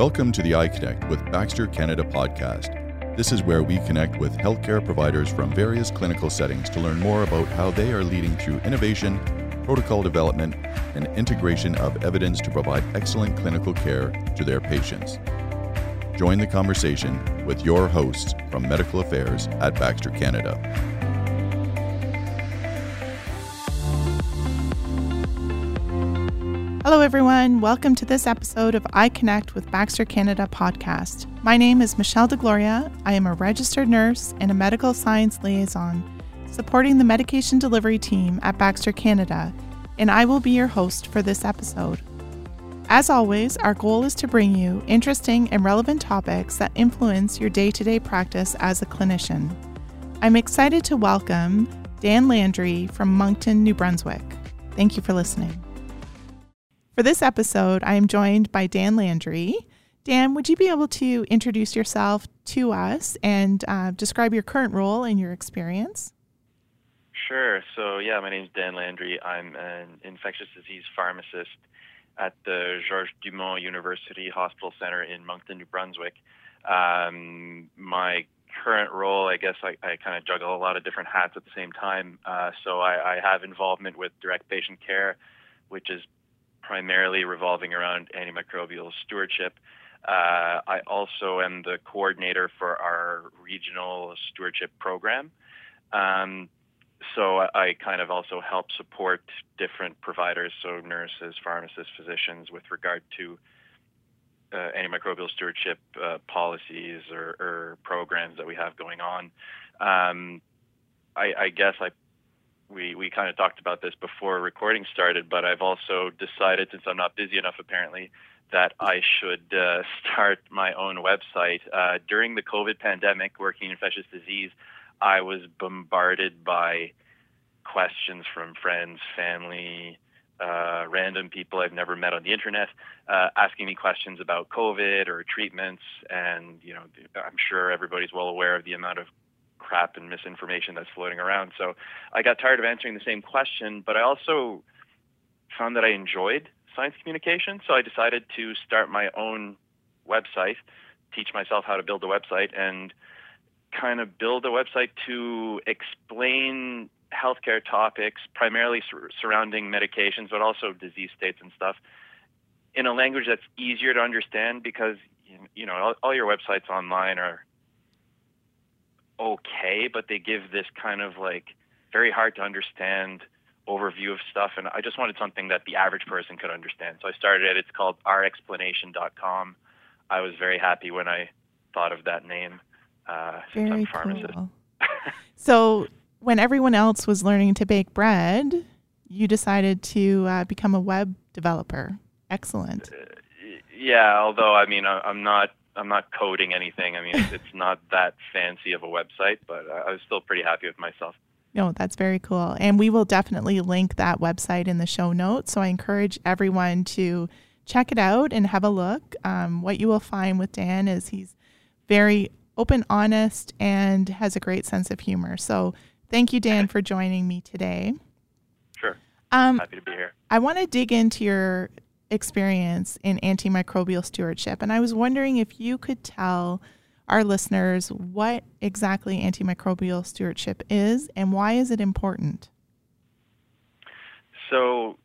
Welcome to the iConnect with Baxter Canada podcast. This is where we connect with healthcare providers from various clinical settings to learn more about how they are leading through innovation, protocol development, and integration of evidence to provide excellent clinical care to their patients. Join the conversation with your hosts from Medical Affairs at Baxter Canada. Hello, everyone. Welcome to this episode of iConnect with Baxter Canada podcast. My name is Michelle DeGloria. I am a registered nurse and a medical science liaison supporting the medication delivery team at Baxter Canada, and I will be your host for this episode. As always, our goal is to bring you interesting and relevant topics that influence your day to day practice as a clinician. I'm excited to welcome Dan Landry from Moncton, New Brunswick. Thank you for listening. For this episode, I am joined by Dan Landry. Dan, would you be able to introduce yourself to us and uh, describe your current role and your experience? Sure. So, yeah, my name is Dan Landry. I'm an infectious disease pharmacist at the Georges Dumont University Hospital Center in Moncton, New Brunswick. Um, my current role, I guess I, I kind of juggle a lot of different hats at the same time. Uh, so, I, I have involvement with direct patient care, which is primarily revolving around antimicrobial stewardship. Uh, I also am the coordinator for our regional stewardship program. Um, so I, kind of also help support different providers, so nurses, pharmacists, physicians, with regard to uh, antimicrobial stewardship uh, policies or, or, programs that we have going on. Um, I, I, guess I we, we kind of talked about this before recording started, but I've also decided, since I'm not busy enough apparently, that I should uh, start my own website. Uh, during the COVID pandemic, working in infectious disease, I was bombarded by questions from friends, family, uh, random people I've never met on the internet, uh, asking me questions about COVID or treatments. And, you know, I'm sure everybody's well aware of the amount of crap and misinformation that's floating around. So I got tired of answering the same question, but I also found that I enjoyed science communication. So I decided to start my own website, teach myself how to build a website, and kind of build a website to explain healthcare topics, primarily sur- surrounding medications, but also disease states and stuff, in a language that's easier to understand because you know all, all your websites online are okay, but they give this kind of like very hard to understand overview of stuff. And I just wanted something that the average person could understand. So I started it. It's called rxplanation.com. I was very happy when I thought of that name. Uh, very I'm pharmacist. Cool. so when everyone else was learning to bake bread, you decided to uh, become a web developer. Excellent. Uh, yeah, although I mean, I'm not I'm not coding anything. I mean, it's, not that fancy of a website, but I was still pretty happy with myself. No, that's very cool. And we will definitely link that website in the show notes. So I encourage everyone to check it out and have a look. Um, what you will find with Dan is he's very open, honest, and has a great sense of humor. So thank you, Dan, for joining me today. Sure. Um, Happy to be here. I want to dig into your experience in antimicrobial stewardship. And I was wondering if you could tell our listeners what exactly antimicrobial stewardship is and why is it important? So,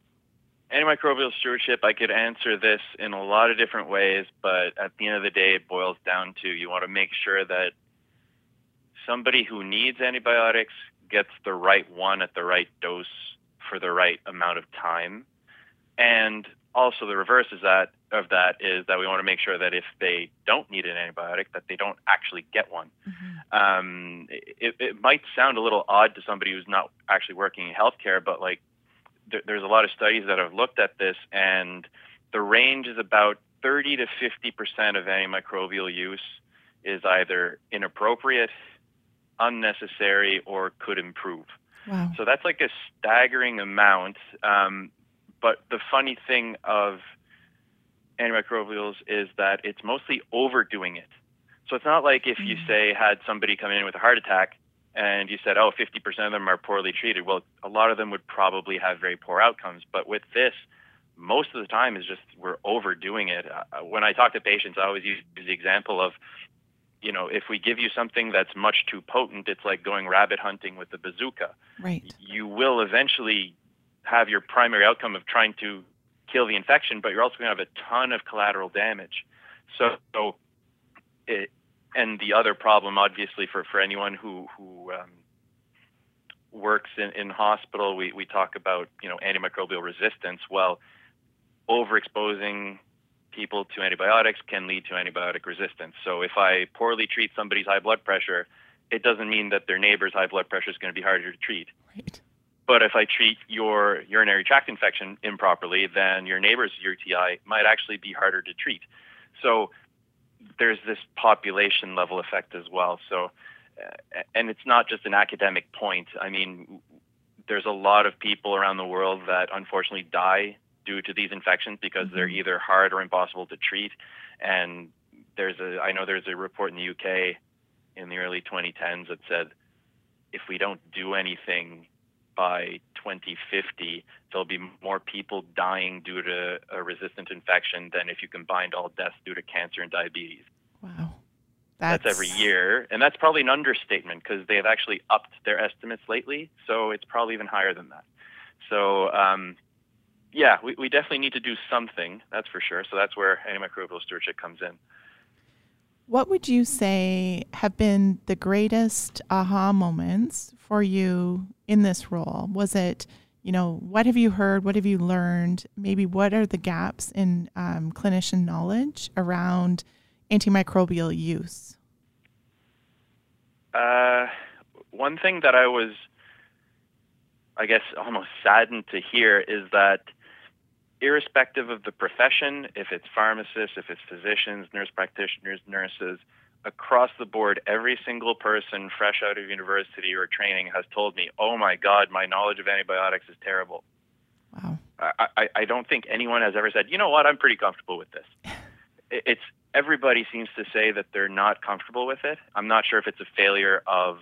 antimicrobial stewardship, I could answer this in a lot of different ways, but at the end of the day, it boils down to you want to make sure that somebody who needs antibiotics gets the right one at the right dose for the right amount of time. And also the reverse is that of that is that we want to make sure that if they don't need an antibiotic, that they don't actually get one. Mm-hmm. Um, it, it, might sound a little odd to somebody who's not actually working in healthcare, but like th- there's a lot of studies that have looked at this, and the range is about 30 to 50 percent of antimicrobial use is either inappropriate, unnecessary, or could improve. Wow. So that's like a staggering amount. Um, but the funny thing of antimicrobials is that it's mostly overdoing it. So it's not like if you mm. say had somebody come in with a heart attack and you said, oh, 50% of them are poorly treated. Well, a lot of them would probably have very poor outcomes. But with this, most of the time is just we're overdoing it. Uh, when I talk to patients, I always use the example of, you know, if we give you something that's much too potent, it's like going rabbit hunting with a bazooka. Right. You will eventually have your primary outcome of trying to kill the infection, but you're also going to have a ton of collateral damage. So, so it, and the other problem, obviously, for, for anyone who who um, works in, in hospital, we, we talk about you know antimicrobial resistance. Well, overexposing people to antibiotics can lead to antibiotic resistance. So if I poorly treat somebody's high blood pressure, it doesn't mean that their neighbor's high blood pressure is going to be harder to treat. Right. But if I treat your urinary tract infection improperly, then your neighbor's UTI might actually be harder to treat. So there's this population level effect as well. So, uh, and it's not just an academic point. I mean, there's a lot of people around the world that unfortunately die due to these infections because they're mm-hmm. either hard or impossible to treat. And there's a, I know there's a report in the UK in the early 2010s that said if we don't do anything by 2050, there'll be more people dying due to a resistant infection than if you combined all deaths due to cancer and diabetes. Wow. That's, that's every year. And that's probably an understatement because they have actually upped their estimates lately. So it's probably even higher than that. So, um, yeah, we, we definitely need to do something, that's for sure. So that's where antimicrobial stewardship comes in. What would you say have been the greatest aha moments for you in this role? Was it, you know, what have you heard? What have you learned? Maybe what are the gaps in um, clinician knowledge around antimicrobial use? Uh, one thing that I was, I guess, almost saddened to hear is that irrespective of the profession, if it's pharmacists, if it's physicians, nurse practitioners, nurses, across the board, every single person fresh out of university or training has told me, "Oh my God, my knowledge of antibiotics is terrible." Wow. I, I, I don't think anyone has ever said, "You know what? I'm pretty comfortable with this." it's everybody seems to say that they're not comfortable with it. I'm not sure if it's a failure of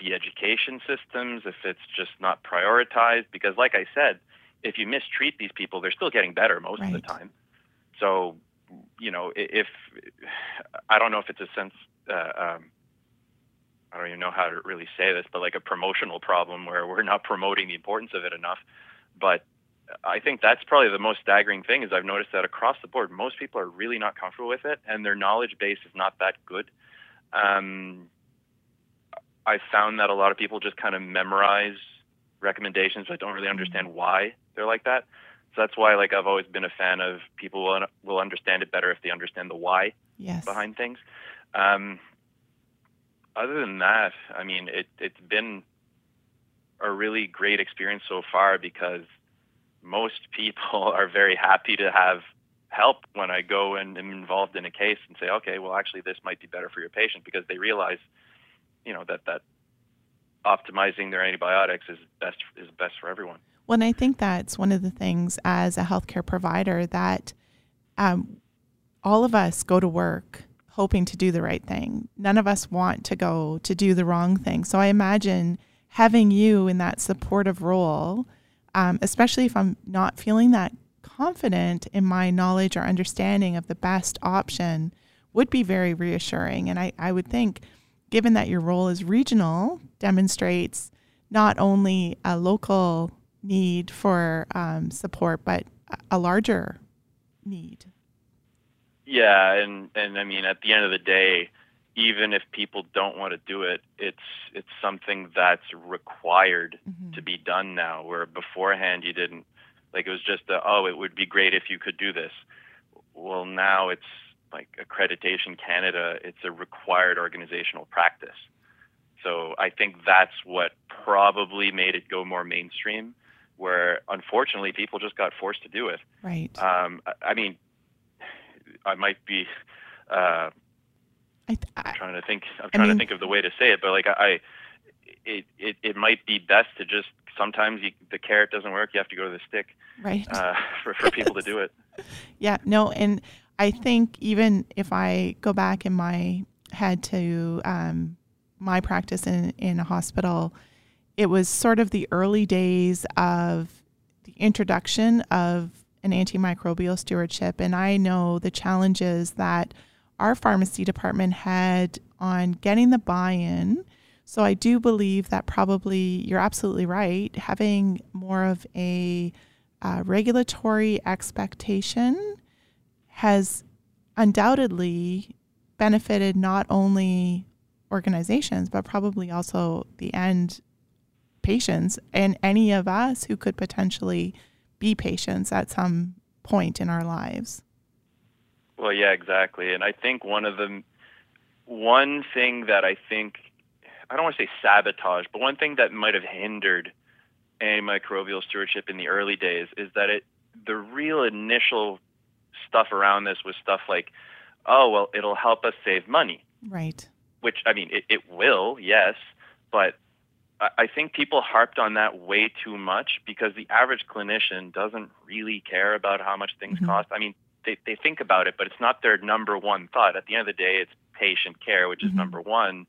the education systems, if it's just not prioritized. Because, like I said, if you mistreat these people, they're still getting better most right. of the time. So, you know, if I don't know if it's a sense, uh, um, I don't even know how to really say this, but like a promotional problem where we're not promoting the importance of it enough. But I think that's probably the most staggering thing is I've noticed that across the board, most people are really not comfortable with it, and their knowledge base is not that good. Um, I found that a lot of people just kind of memorize recommendations but don't really understand why they're like that. So that's why, like, I've always been a fan of people will will understand it better if they understand the why yes. behind things. Um, other than that, I mean, it it's been a really great experience so far because most people are very happy to have help when I go and am involved in a case and say, okay, well, actually, this might be better for your patient because they realize, you know, that that optimizing their antibiotics is best is best for everyone. Well, and I think that's one of the things as a healthcare provider that um, all of us go to work hoping to do the right thing. None of us want to go to do the wrong thing. So I imagine having you in that supportive role um, especially if I'm not feeling that confident in my knowledge or understanding of the best option, would be very reassuring. And I, I would think, given that your role is regional, demonstrates not only a local need for um, support, but a larger need. Yeah, and and I mean, at the end of the day, even if people don't want to do it, it's it's something that's required mm-hmm. to be done now. Where beforehand you didn't, like it was just a, oh, it would be great if you could do this. Well, now it's like Accreditation Canada. It's a required organizational practice. So I think that's what probably made it go more mainstream. Where unfortunately people just got forced to do it. Right. Um, I mean, I might be. Uh, I, am trying to think. I'm trying I mean, to think of the way to say it, but like I, it it, it might be best to just sometimes you, the carrot doesn't work. You have to go to the stick, right? Uh, for for people to do it. Yeah. No, and I think even if I go back in my head to um, my practice in in a hospital, it was sort of the early days of the introduction of an antimicrobial stewardship, and I know the challenges that our pharmacy department had on getting the buy in. So I do believe that probably you're absolutely right. Having more of a uh, regulatory expectation has undoubtedly benefited not only organizations, but probably also the end patients and any of us who could potentially be patients at some point in our lives. Well, yeah, exactly. And I think one of the one thing that I think I don't want to say sabotage, but one thing that might have hindered antimicrobial stewardship in the early days is that it the real initial stuff around this was stuff like, oh well, it'll help us save money. Right. Which I mean, it, it will, yes, but I think people harped on that way too much because the average clinician doesn't really care about how much things mm-hmm. cost. I mean, they, they think about it, but it's not their number one thought. At the end of the day, it's patient care, which is mm-hmm. number one.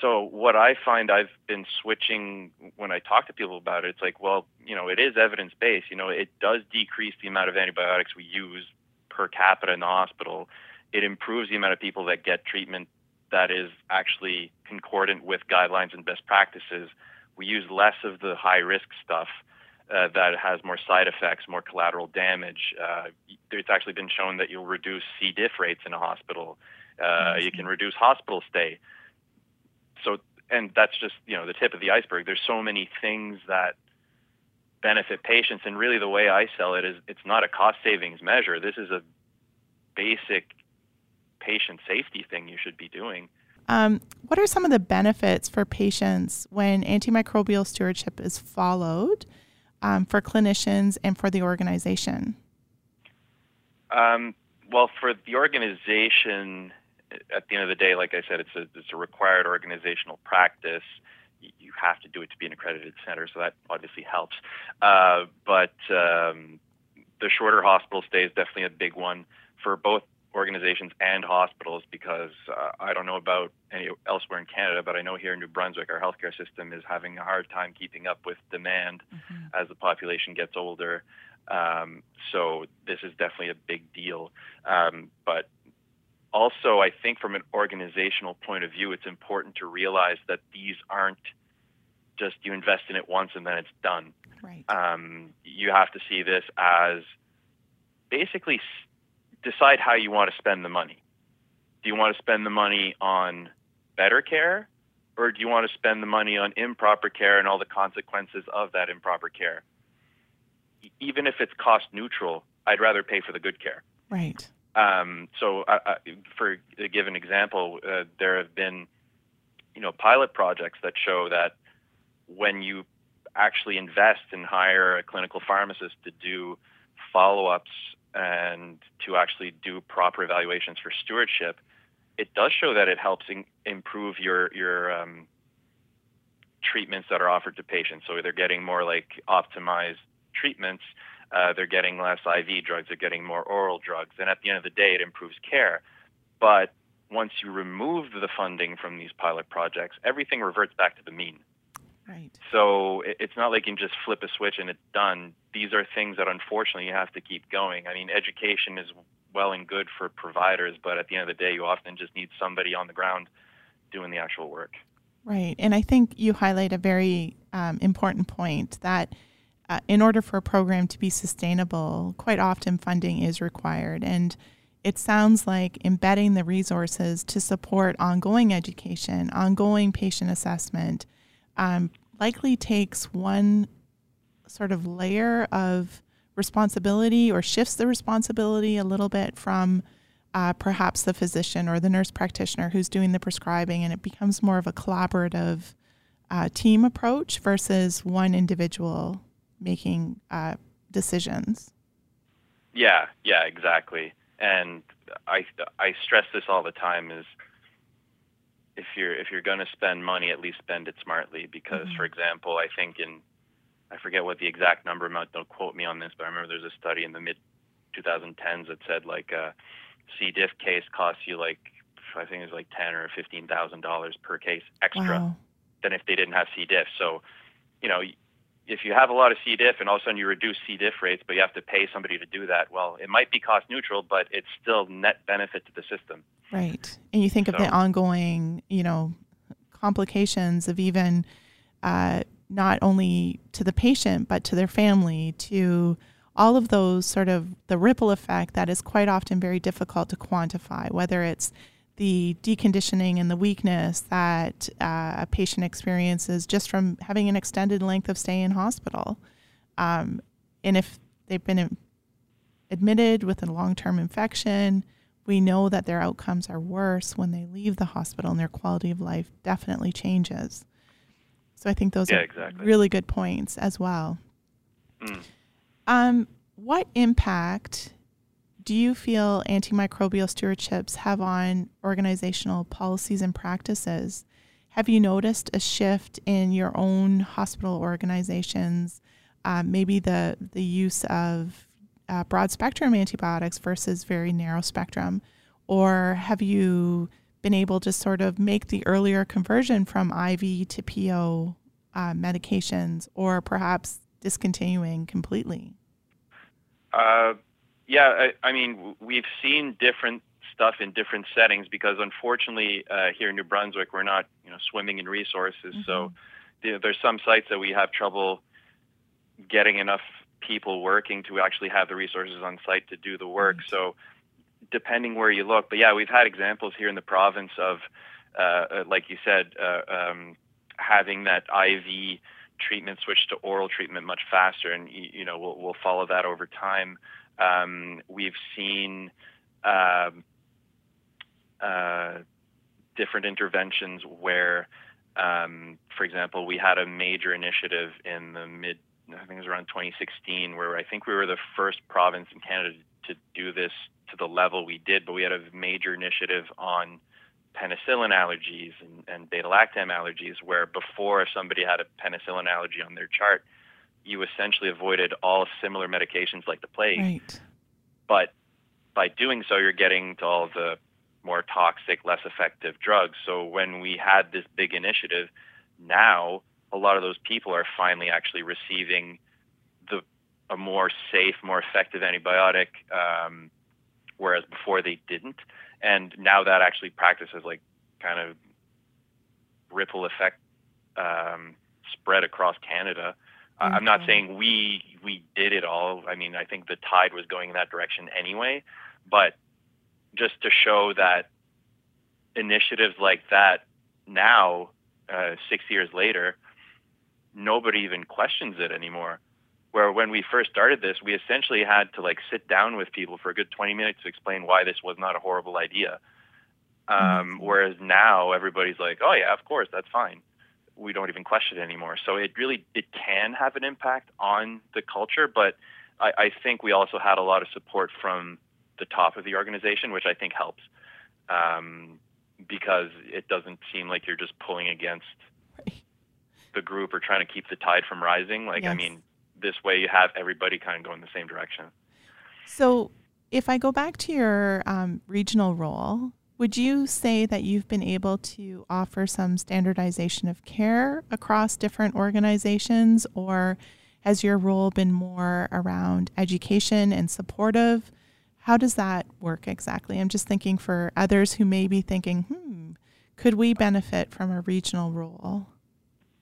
So what I find I've been switching when I talk to people about it, it's like, well, you know, it is evidence based. You know, it does decrease the amount of antibiotics we use per capita in the hospital. It improves the amount of people that get treatment that is actually concordant with guidelines and best practices. We use less of the high risk stuff uh, that has more side effects, more collateral damage. Uh, it's actually been shown that you'll reduce C. diff rates in a hospital. Uh, you can reduce hospital stay. So, and that's just you know the tip of the iceberg. There's so many things that benefit patients, and really the way I sell it is it's not a cost savings measure. This is a basic patient safety thing you should be doing. Um, what are some of the benefits for patients when antimicrobial stewardship is followed um, for clinicians and for the organization? Um, well, for the organization, at the end of the day, like I said, it's a, it's a required organizational practice. You have to do it to be an accredited center, so that obviously helps. Uh, but um, the shorter hospital stay is definitely a big one for both organizations and hospitals because uh, I don't know about any elsewhere in Canada, but I know here in New Brunswick, our healthcare system is having a hard time keeping up with demand mm-hmm. as the population gets older. Um, so this is definitely a big deal. Um, but also, I think from an organizational point of view, it's important to realize that these aren't just you invest in it once and then it's done. Right. Um, you have to see this as basically decide how you want to spend the money. Do you want to spend the money on better care, or do you want to spend the money on improper care and all the consequences of that improper care? Even if it's cost neutral, I'd rather pay for the good care. Right. Um, so, uh, uh, for a given example, uh, there have been, you know, pilot projects that show that when you actually invest and hire a clinical pharmacist to do follow-ups and to actually do proper evaluations for stewardship, it does show that it helps in, improve your your um, treatments that are offered to patients. So they're getting more like optimized treatments. Uh, they're getting less IV drugs. They're getting more oral drugs. And at the end of the day, it improves care. But once you remove the funding from these pilot projects, everything reverts back to the mean. Right. So it's not like you can just flip a switch and it's done. These are things that unfortunately you have to keep going. I mean, education is well and good for providers, but at the end of the day, you often just need somebody on the ground doing the actual work. Right. And I think you highlight a very um, important point that uh, in order for a program to be sustainable, quite often funding is required. And it sounds like embedding the resources to support ongoing education, ongoing patient assessment, um, likely takes one sort of layer of responsibility or shifts the responsibility a little bit from uh, perhaps the physician or the nurse practitioner who's doing the prescribing, and it becomes more of a collaborative uh, team approach versus one individual making uh, decisions. Yeah, yeah, exactly. And I I stress this all the time is if you're if you're going to spend money, at least spend it smartly. Because, mm-hmm. for example, I think in I forget what the exact number amount. Don't quote me on this, but I remember there's a study in the mid 2010s that said like a C. diff case costs you like I think it was like ten or fifteen thousand dollars per case extra wow. than if they didn't have C. diff. So, you know, if you have a lot of C. diff and all of a sudden you reduce C. diff rates, but you have to pay somebody to do that, well, it might be cost neutral, but it's still net benefit to the system. Right. And you think so, of the ongoing, you know, complications of even uh, not only to the patient, but to their family, to all of those sort of the ripple effect that is quite often very difficult to quantify, whether it's the deconditioning and the weakness that uh, a patient experiences just from having an extended length of stay in hospital. Um, and if they've been admitted with a long term infection, we know that their outcomes are worse when they leave the hospital and their quality of life definitely changes. So I think those yeah, are exactly. really good points as well. Mm. Um, what impact do you feel antimicrobial stewardships have on organizational policies and practices? Have you noticed a shift in your own hospital organizations, uh, maybe the, the use of uh, broad spectrum antibiotics versus very narrow spectrum? Or have you been able to sort of make the earlier conversion from IV to PO uh, medications or perhaps discontinuing completely? Uh, yeah, I, I mean, we've seen different stuff in different settings because unfortunately uh, here in New Brunswick we're not you know swimming in resources. Mm-hmm. So there's some sites that we have trouble getting enough people working to actually have the resources on site to do the work. Mm-hmm. So depending where you look, but yeah, we've had examples here in the province of uh, uh like you said, uh, um, having that IV treatment switch to oral treatment much faster, and you know we'll, we'll follow that over time. Um, we've seen um, uh, different interventions where, um, for example, we had a major initiative in the mid, I think it was around 2016, where I think we were the first province in Canada to do this to the level we did, but we had a major initiative on penicillin allergies and, and beta lactam allergies, where before if somebody had a penicillin allergy on their chart, you essentially avoided all similar medications like the plague. Right. But by doing so, you're getting to all the more toxic, less effective drugs. So when we had this big initiative, now a lot of those people are finally actually receiving the a more safe, more effective antibiotic, um, whereas before they didn't. And now that actually practices like kind of ripple effect um, spread across Canada. Mm-hmm. I'm not saying we we did it all. I mean, I think the tide was going in that direction anyway, but just to show that initiatives like that now, uh, six years later, nobody even questions it anymore. Where when we first started this, we essentially had to like sit down with people for a good 20 minutes to explain why this was not a horrible idea. Um, mm-hmm. Whereas now everybody's like, oh yeah, of course, that's fine we don't even question it anymore. So it really it can have an impact on the culture, but I, I think we also had a lot of support from the top of the organization, which I think helps um, because it doesn't seem like you're just pulling against the group or trying to keep the tide from rising. Like yes. I mean, this way you have everybody kind of going the same direction. So if I go back to your um, regional role, would you say that you've been able to offer some standardization of care across different organizations, or has your role been more around education and supportive? How does that work exactly? I'm just thinking for others who may be thinking, hmm, could we benefit from a regional role?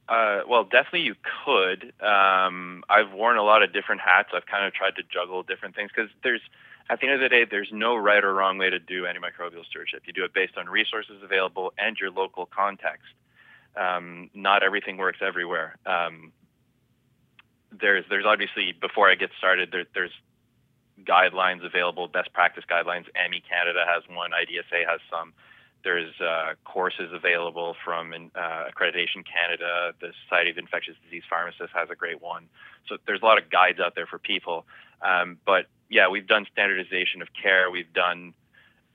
Uh, well, definitely you could. Um, I've worn a lot of different hats. I've kind of tried to juggle different things because there's at the end of the day, there's no right or wrong way to do antimicrobial stewardship. You do it based on resources available and your local context. Um, not everything works everywhere. Um, there's there's obviously before I get started, there, there's guidelines available, best practice guidelines. AMMI Canada has one, IDSA has some. There's uh, courses available from uh, Accreditation Canada. The Society of Infectious Disease Pharmacists has a great one. So there's a lot of guides out there for people. Um, but yeah, we've done standardization of care. We've done,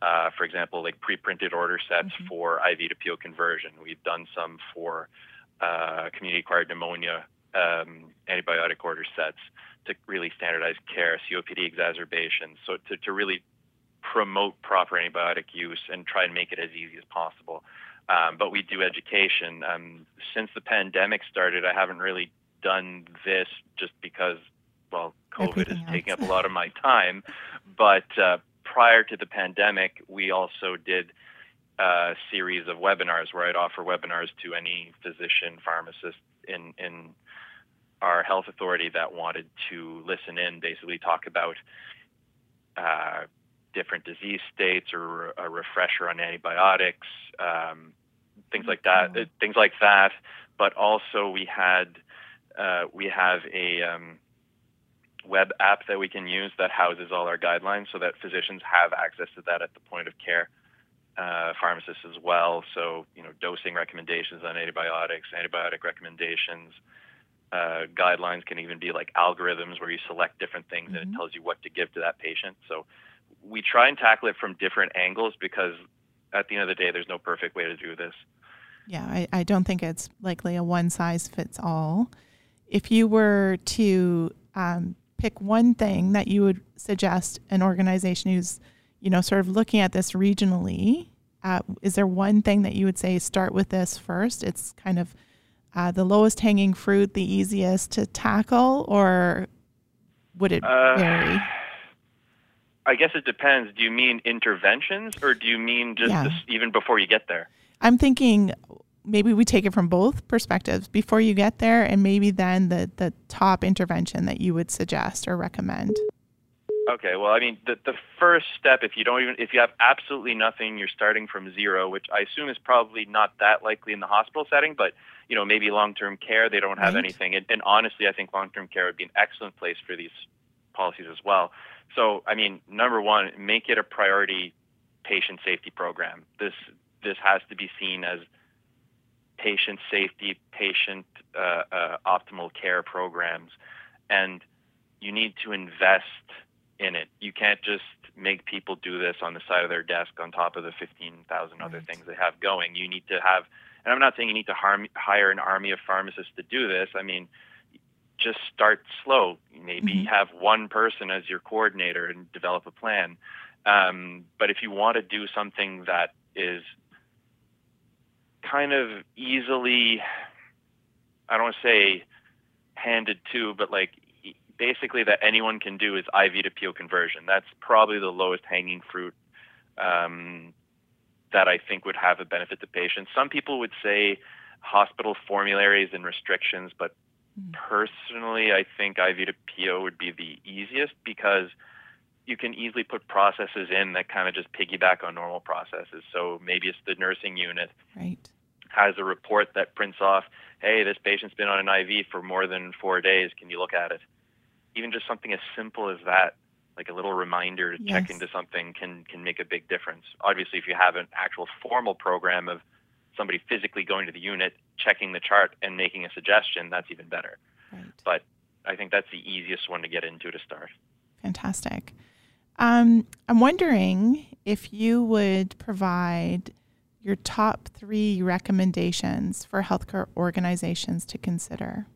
uh, for example, like pre-printed order sets mm-hmm. for IV to PO conversion. We've done some for uh, community-acquired pneumonia um, antibiotic order sets to really standardize care, COPD exacerbations. So to, to really promote proper antibiotic use and try and make it as easy as possible. Um, but we do education. Um, since the pandemic started, I haven't really done this just because, well, COVID Everything is else. taking up a lot of my time. But uh, prior to the pandemic, we also did a series of webinars where I'd offer webinars to any physician, pharmacist in in our health authority that wanted to listen in, basically talk about uh, different disease states or a refresher on antibiotics, um, things like that, Cool. uh, things like that. But also we had uh, we have a um, web app that we can use that houses all our guidelines, so that physicians have access to that at the point of care. Uh, pharmacists as well. So you know, dosing recommendations on antibiotics, antibiotic recommendations. Uh, guidelines can even be like algorithms where you select different things and Mhm. it tells you what to give to that patient. So we try and tackle it from different angles because at the end of the day, there's no perfect way to do this. Yeah, I, I don't think it's likely a one size fits all. If you were to um, pick one thing that you would suggest an organization who's, you know, sort of looking at this regionally, uh, is there one thing that you would say start with this first? It's kind of uh, the lowest hanging fruit, the easiest to tackle, or would it Uh, vary? I guess it depends. Do you mean interventions or do you mean just Yeah. even before you get there? I'm thinking maybe we take it from both perspectives before you get there, and maybe then the the top intervention that you would suggest or recommend. Okay, well, I mean, the, the first step, if you don't even, if you have absolutely nothing, you're starting from zero, which I assume is probably not that likely in the hospital setting, but, you know, maybe long-term care, they don't have Right. anything. And, and honestly, I think long-term care would be an excellent place for these policies as well. So, I mean, number one, make it a priority patient safety program. This, this has to be seen as patient safety, patient uh, uh, optimal care programs. And you need to invest in it. You can't just make people do this on the side of their desk on top of the 15,000 other things they have going. You need to have, and I'm not saying you need to harm, hire an army of pharmacists to do this. I mean, just start slow. Maybe Mhm. have one person as your coordinator and develop a plan. Um, but if you want to do something that is kind of easily, I don't want to say handed to, but like basically that anyone can do is IV to PO conversion. That's probably the lowest hanging fruit um, that I think would have a benefit to patients. Some people would say hospital formularies and restrictions, but. Hmm. personally, I think IV to PO would be the easiest because you can easily put processes in that kind of just piggyback on normal processes. So maybe it's the nursing unit Right. has a report that prints off, hey, this patient's been on an IV for more than four days. Can you look at it? Even just something as simple as that, like a little reminder to check into something, can can make a big difference. Obviously, if you have an actual formal program of somebody physically going to the unit, checking the chart, and making a suggestion, that's even better. Right. But I think that's the easiest one to get into to start. Fantastic. Um, I'm wondering if you would provide your top three recommendations for healthcare organizations to consider.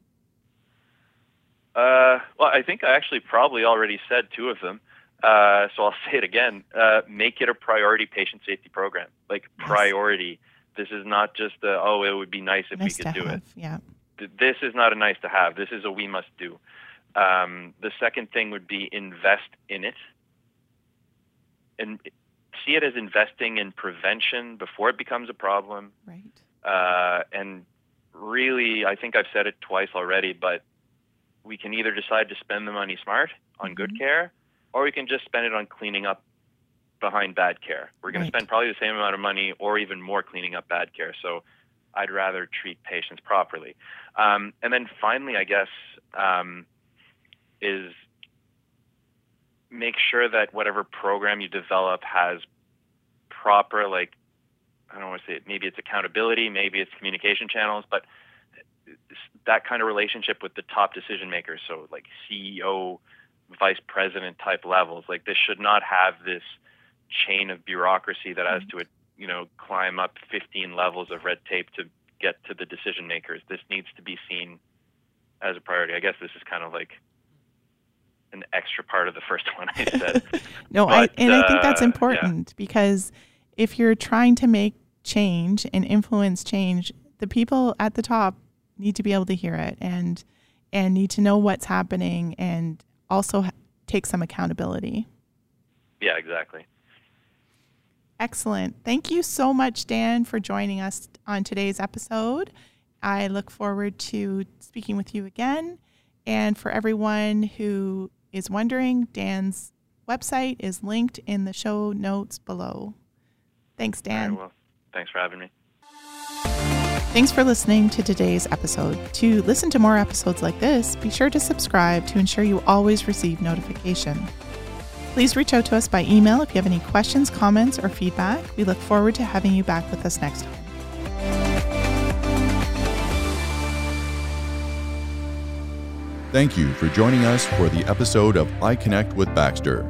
Uh, well, I think I actually probably already said two of them. Uh, so I'll say it again. Uh, make it a priority patient safety program. Like Yes. This is not just a, oh, it would be nice if nice we could do have. it. Yeah. This is not a nice to have. This is a we must do. Um, the second thing would be invest in it. And see it as investing in prevention before it becomes a problem Right. uh, and really, I think I've said it twice already, but we can either decide to spend the money smart on good Mhm. care, or we can just spend it on cleaning up behind bad care. We're going Right. to spend probably the same amount of money, or even more, cleaning up bad care. So I'd rather treat patients properly. Um, and then finally, I guess, um, is make sure that whatever program you develop has proper like I don't want to say it, maybe it's accountability, maybe it's communication channels, but that kind of relationship with the top decision makers, so like CEO, vice president type levels, like this should not have this chain of bureaucracy that has to, you know, climb up 15 levels of red tape to get to the decision makers. This needs to be seen as a priority. I guess this is kind of like an extra part of the first one I said. no, I But, and I think that's uh, yeah. important because if you're trying to make change and influence change, the people at the top need to be able to hear it. And and need to know what's happening and also take some accountability. Yeah, exactly. Excellent. Thank you so much, Dan, for joining us on today's episode. I look forward to speaking with you again. And for everyone who is wondering, Dan's website is linked in the show notes below. Thanks, Dan. Right, well, thanks for having me. Thanks for listening to today's episode. To listen to more episodes like this, be sure to subscribe to ensure you always receive notification. Please reach out to us by email if you have any questions, comments, or feedback. We look forward to having you back with us next time. Thank you for joining us for the episode of iConnect with Baxter.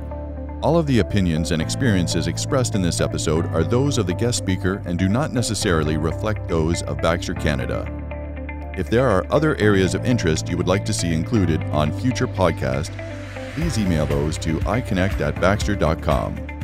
All of the opinions and experiences expressed in this episode are those of the guest speaker and do not necessarily reflect those of Baxter Canada. If there are other areas of interest you would like to see included on future podcasts, please email those to iconnect at baxter.com.